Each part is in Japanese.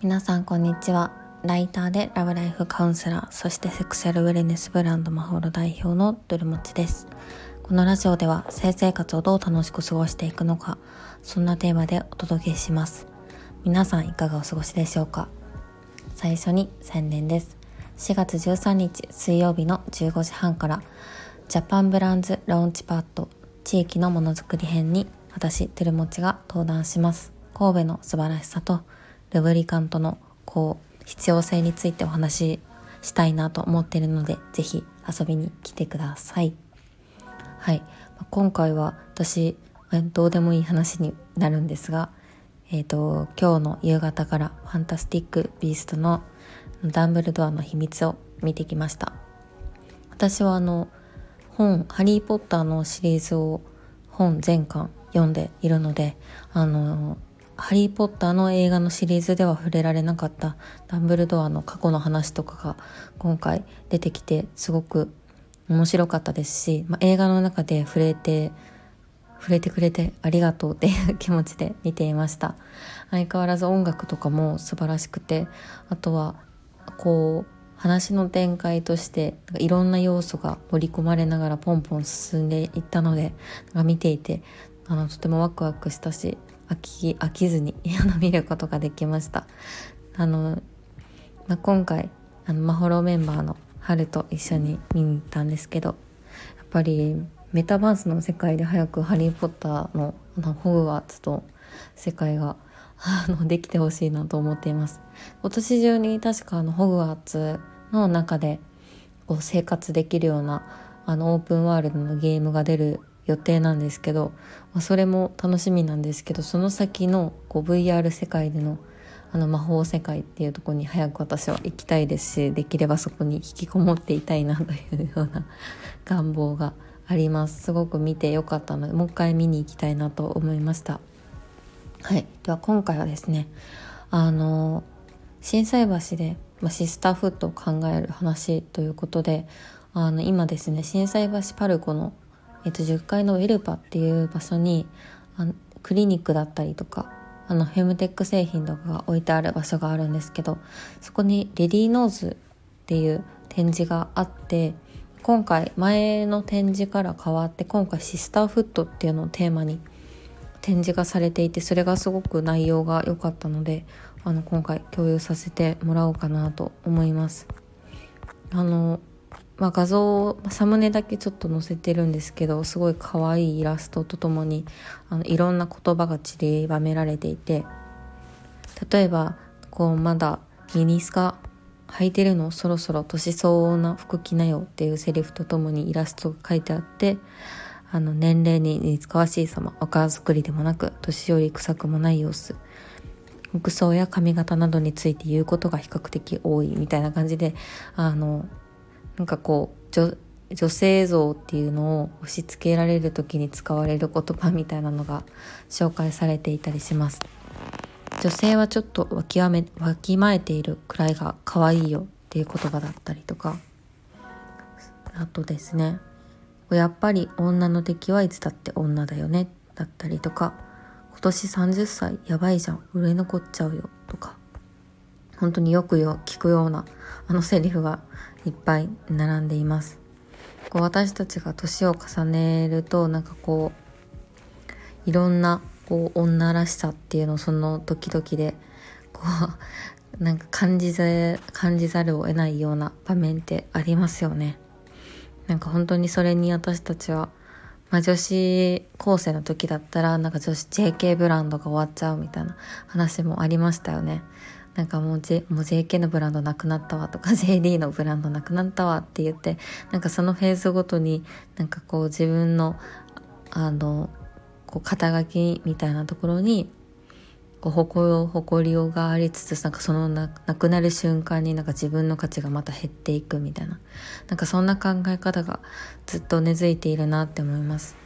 皆さんこんにちは。ライターでラブライフカウンセラーそしてセクシャルウェルネスブランドマホロ代表のドルモチです。このラジオでは性生活をどう楽しく過ごしていくのかそんなテーマでお届けします。皆さんいかがお過ごしでしょうか？最初に宣伝です。4月13日水曜日の15時半からジャパンブランズラウンチパッド地域のものづくり編に私テルモチが登壇します。神戸の素晴らしさとルブリカントのこう必要性についてお話ししたいなと思っているのでぜひ遊びに来てください。はい。今回は私どうでもいい話になるんですがえっ、ー、と今日の夕方からファンタスティック・ビーストのダンブルドアの秘密を見てきました。私はあの本「ハリー・ポッター」のシリーズを本全巻読んでいるのであのハリー・ポッターの映画のシリーズでは触れられなかったダンブルドアの過去の話とかが今回出てきてすごく面白かったですし、まあ、映画の中で触れて触れてくれてありがとうっていう 気持ちで見ていました。相変わらず音楽とかも素晴らしくてあとはこう話の展開としてなんかいろんな要素が盛り込まれながらポンポン進んでいったのでなんか見ていてあのとてもワクワクしたし飽き飽きずに 見ることができました。あの、まあ、今回あのマホロメンバーの春と一緒に見に行ったんですけどやっぱりメタバースの世界で早く「ハリー・ポッターの」のホグワーツと世界があのできてほしいなと思っています。今年中に確かあのホグワーツの中でこう生活できるようなあのオープンワールドのゲームが出る予定なんですけど、まあ、それも楽しみなんですけどその先のこう VR 世界でのあの魔法世界っていうとこに早く私は行きたいですしできればそこに引きこもっていたいなというような 願望があります。すごく見てよかったのでもう一回見に行きたいなと思いました。はい。では今回はですねあの心斎橋で、まあ、シスターフットを考える話ということであの今ですね心斎橋パルコのえっと、10階のウェルパっていう場所にあのクリニックだったりとかあのフェムテック製品とかが置いてある場所があるんですけどそこにレディーノーズっていう展示があって今回前の展示から変わって今回シスターフットっていうのをテーマに展示がされていてそれがすごく内容が良かったのであの今回共有させてもらおうかなと思います。あのまあ、画像をサムネだけちょっと載せてるんですけどすごい可愛いイラストとともにあのいろんな言葉が散りばめられていて例えばこうまだミニスカ履いてるのそろそろ年相応な服着なよっていうセリフとともにイラストが書いてあってあの年齢に似つかわしい様若作りでもなく年寄り臭くもない様子服装や髪型などについて言うことが比較的多いみたいな感じであのなんかこう女性像っていうのを押し付けられる時に使われる言葉みたいなのが紹介されていたりします。女性はちょっとわきわめわきまえているくらいが可愛いよっていう言葉だったりとかあとですねやっぱり女の敵はいつだって女だよねだったりとか今年30歳やばいじゃん売れ残っちゃうよとか。本当によくよ聞くようなあのセリフがいっぱい並んでいます。こう私たちが年を重ねるとなんかこういろんなこう女らしさっていうのをその時々でこうなんか感じざ感じざるを得ないような場面ってありますよね。なんか本当にそれに私たちは、まあ、女子高生の時だったらなんか女子 JK ブランドが終わっちゃうみたいな話もありましたよね。なんかもう,、J、もう JK のブランドなくなったわとか JD のブランドなくなったわって言ってなんかそのフェーズごとになんかこう自分のあのこう肩書きみたいなところにこう誇誇りようがありつつなんかそのななくなる瞬間になんか自分の価値がまた減っていくみたいななんかそんな考え方がずっと根付いているなって思います。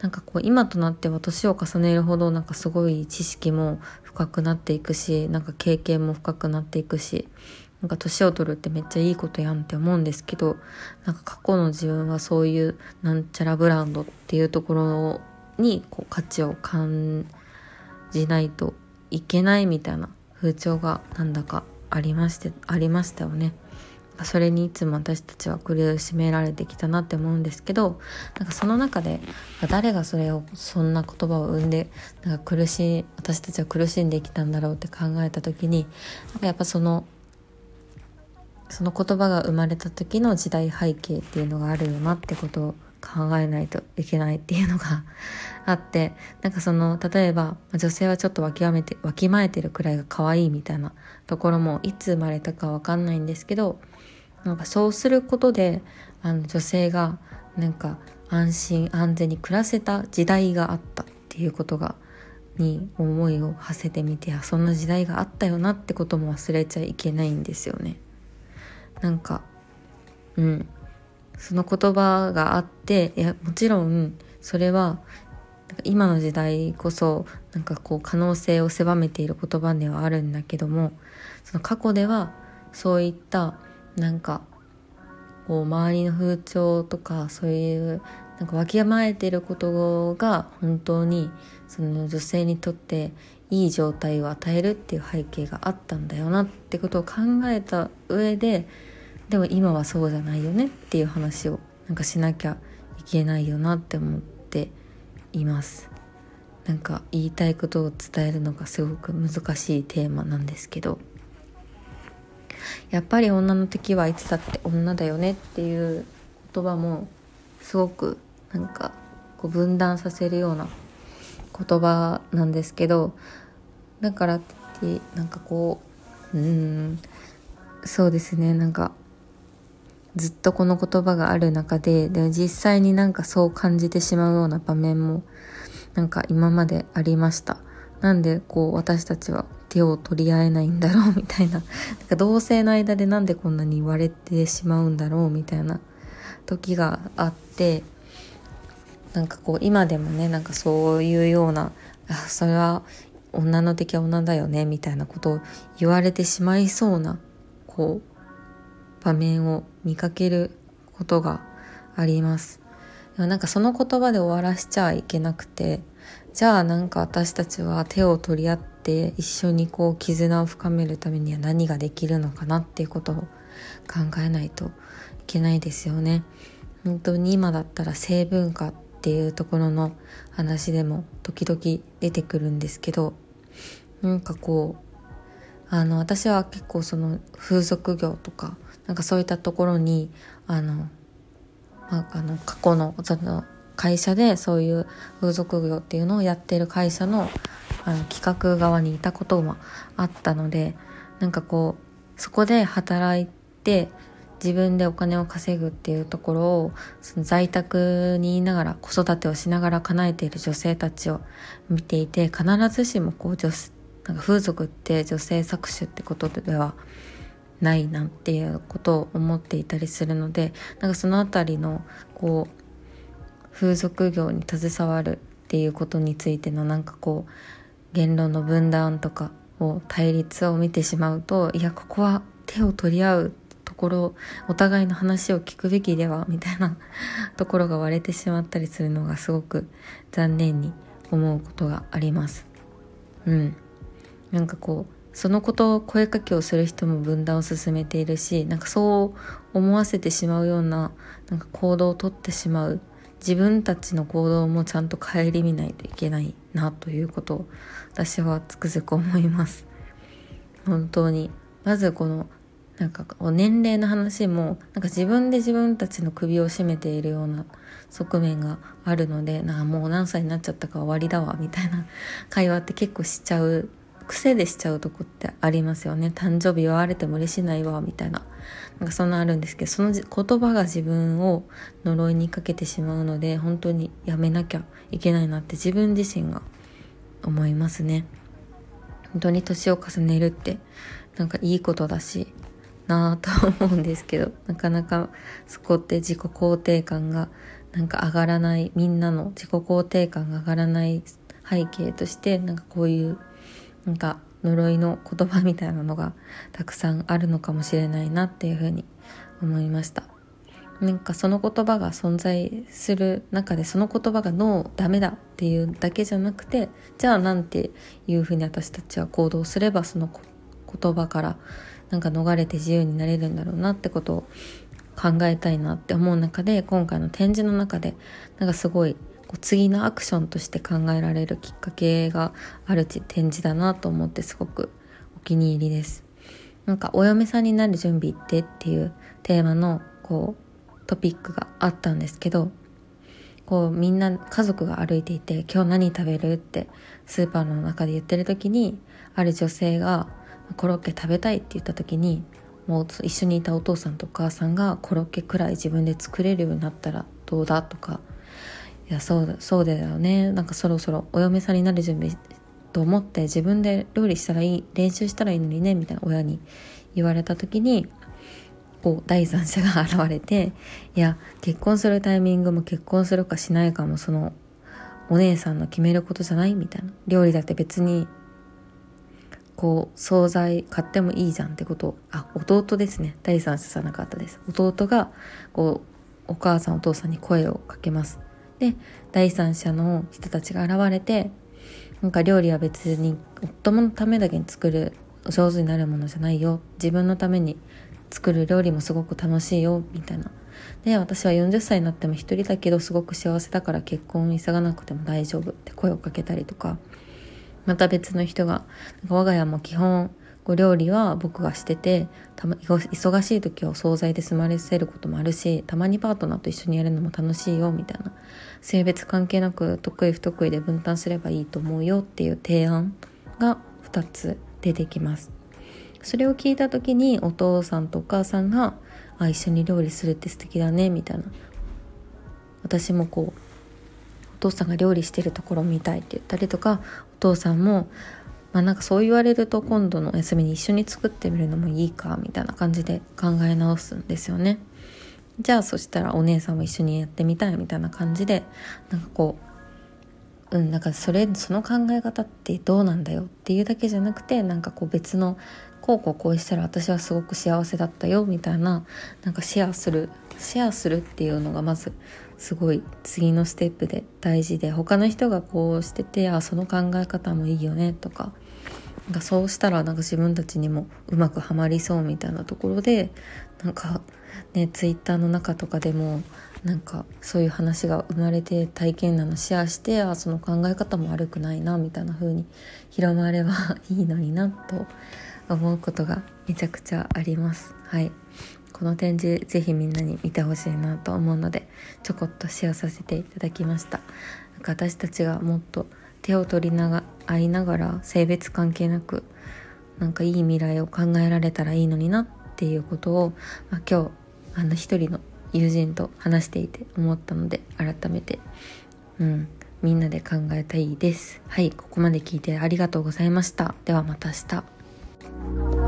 なんかこう今となっては年を重ねるほどなんかすごい知識も深くなっていくしなんか経験も深くなっていくしなんか年を取るってめっちゃいいことやんって思うんですけどなんか過去の自分はそういうなんちゃらブランドっていうところにこう価値を感じないといけないみたいな風潮がなんだかありましてありましたよね。それにいつも私たちは苦しめられてきたなって思うんですけどなんかその中で誰がそれをそんな言葉を生んでなんか苦しい私たちは苦しんできたんだろうって考えた時になんかやっぱそのその言葉が生まれた時の時代背景っていうのがあるよなってことを考えないといけないっていうのが あってなんかその例えば女性はちょっとわきわめてわきまえてるくらいが可愛いみたいなところもいつ生まれたかわかんないんですけどなんかそうすることであの女性がなんか安心安全に暮らせた時代があったっていうことがに思いを馳せてみてそんな時代があったよなってことも忘れちゃいけないんですよね。なんかうんその言葉があっていやもちろんそれは今の時代こそなんかこう可能性を狭めている言葉ではあるんだけどもその過去ではそういったなんかこう周りの風潮とかそういうなんかわきまえてることが本当にその女性にとっていい状態を与えるっていう背景があったんだよなってことを考えた上ででも今はそうじゃないよねっていう話をなんかしなきゃいけないよなって思っています。なんか言いたいことを伝えるのがすごく難しいテーマなんですけど。やっぱり女の敵はいつだって女だよねっていう言葉もすごくなんかこう分断させるような言葉なんですけど。だからってなんかこううんそうですね。なんかずっとこの言葉がある中でで実際になんかそう感じてしまうような場面もなんか今までありました。なんでこう私たちは手を取り合えないんだろう みたいな。なんか同性の間でなんでこんなに言われてしまうんだろうみたいな。時があってなんかこう今でもねなんかそういうようなあそれは女の敵は女だよねみたいなことを言われてしまいそうなこう場面を見かけることがあります。でもなんかその言葉で終わらしちゃいけなくてじゃあなんか私たちは手を取り合って一緒にこう絆を深めるためには何ができるのかなっていうことを考えないといけないですよね。本当に今だったら性文化っていうところの話でも時々出てくるんですけどなんかこうあの私は結構その風俗業とかなんかそういったところにあの、まあ、あの過去のその会社でそういう風俗業っていうのをやってる会社のあの企画側にいたこともあったのでなんかこうそこで働いて自分でお金を稼ぐっていうところをその在宅にいながら子育てをしながら叶えている女性たちを見ていて必ずしもこう女なんか風俗って女性搾取ってことではないなっていうことを思っていたりするのでなんかその辺りのこう風俗業に携わるっていうことについてのなんかこう言論の分断とかを対立を見てしまうといやここは手を取り合うところお互いの話を聞くべきではみたいな ところが割れてしまったりするのがすごく残念に思うことがあります。うん、なんかこうそのことを声かけをする人も分断を進めているしなんかそう思わせてしまうようななんか行動をとってしまう自分たちの行動もちゃんと顧みないといけないなということを私はつくづく思います。本当に。まずこのなんか年齢の話もなんか自分で自分たちの首を絞めているような側面があるのでなんかもう何歳になっちゃったか終わりだわみたいな会話って結構しちゃう癖でしちゃうとこってありますよね。誕生日言われても嬉しないわみたいな。なんかそんなあるんですけどその言葉が自分を呪いにかけてしまうので本当にやめなきゃいけないなって自分自身が思いますね。本当に年を重ねるってなんかいいことだしなぁと思うんですけどなかなかそこって自己肯定感がなんか上がらないみんなの自己肯定感が上がらない背景としてなんかこういうなんか呪いの言葉みたいなのがたくさんあるのかもしれないなっていうふうに思いました。なんかその言葉が存在する中でその言葉がノーダメだっていうだけじゃなくてじゃあなんていうふうに私たちは行動すればその言葉からなんか逃れて自由になれるんだろうなってことを考えたいなって思う中で今回の展示の中でなんかすごいこう次のアクションとして考えられるきっかけがある展示だなと思ってすごくお気に入りです。なんかお嫁さんになる準備ってっていうテーマのこうトピックがあったんですけどこうみんな家族が歩いていて「今日何食べる?」ってスーパーの中で言ってる時にある女性が「コロッケ食べたい」って言った時にもう一緒にいたお父さんとお母さんがコロッケくらい自分で作れるようになったらどうだとかいやそうだそうだよね。なんかそろそろお嫁さんになる準備と思って自分で料理したらいい練習したらいいのにねみたいな親に言われた時にこう第三者が現れていや結婚するタイミングも結婚するかしないかもそのお姉さんの決めることじゃないみたいな。料理だって別にこう惣菜買ってもいいじゃんってこと。あ弟ですね。第三者じゃなかったです。弟がこうお母さんお父さんに声をかけます。で第三者の人たちが現れてなんか料理は別に夫のためだけに作る上手になるものじゃないよ。自分のために作る料理もすごく楽しいよ。みたいな。で私は40歳になっても一人だけどすごく幸せだから結婚急がなくても大丈夫って声をかけたりとか。また別の人が我が家も基本お料理は僕がしててた、ま、忙しい時はお惣菜で済ませることもあるしたまにパートナーと一緒にやるのも楽しいよみたいな。性別関係なく得意不得意で分担すればいいと思うよっていう提案が2つ出てきます。それを聞いた時にお父さんとお母さんが「あ一緒に料理するって素敵だね」みたいな。私もこうお父さんが料理してるところ見たいって言ったりとかお父さんもまあなんかそう言われると今度のお休みに一緒に作ってみるのもいいかみたいな感じで考え直すんですよね。じゃあそしたらお姉さんも一緒にやってみたいみたいな感じでなんかこううんなんかそれその考え方ってどうなんだよっていうだけじゃなくてなんかこう別のこうこうこうしたら私はすごく幸せだったよみたいななんかシェアするシェアするっていうのがまずすごい次のステップで大事で他の人がこうしててあその考え方もいいよねとかなんかそうしたらなんか自分たちにもうまくはまりそうみたいなところでなんかねツイッターの中とかでもなんかそういう話が生まれて体験談のシェアしてあその考え方も悪くないなみたいな風に広まればいいのになと思うことがめちゃくちゃあります。はいこの展示ぜひみんなに見てほしいなと思うのでちょこっとシェアさせていただきましたなんか私たちがもっと手を取りなが合いながら性別関係なくなんかいい未来を考えられたらいいのになっていうことを、まあ、今日あの一人の友人と話していて思ったので改めてうんみんなで考えたいです。はいここまで聞いてありがとうございました。ではまた明日。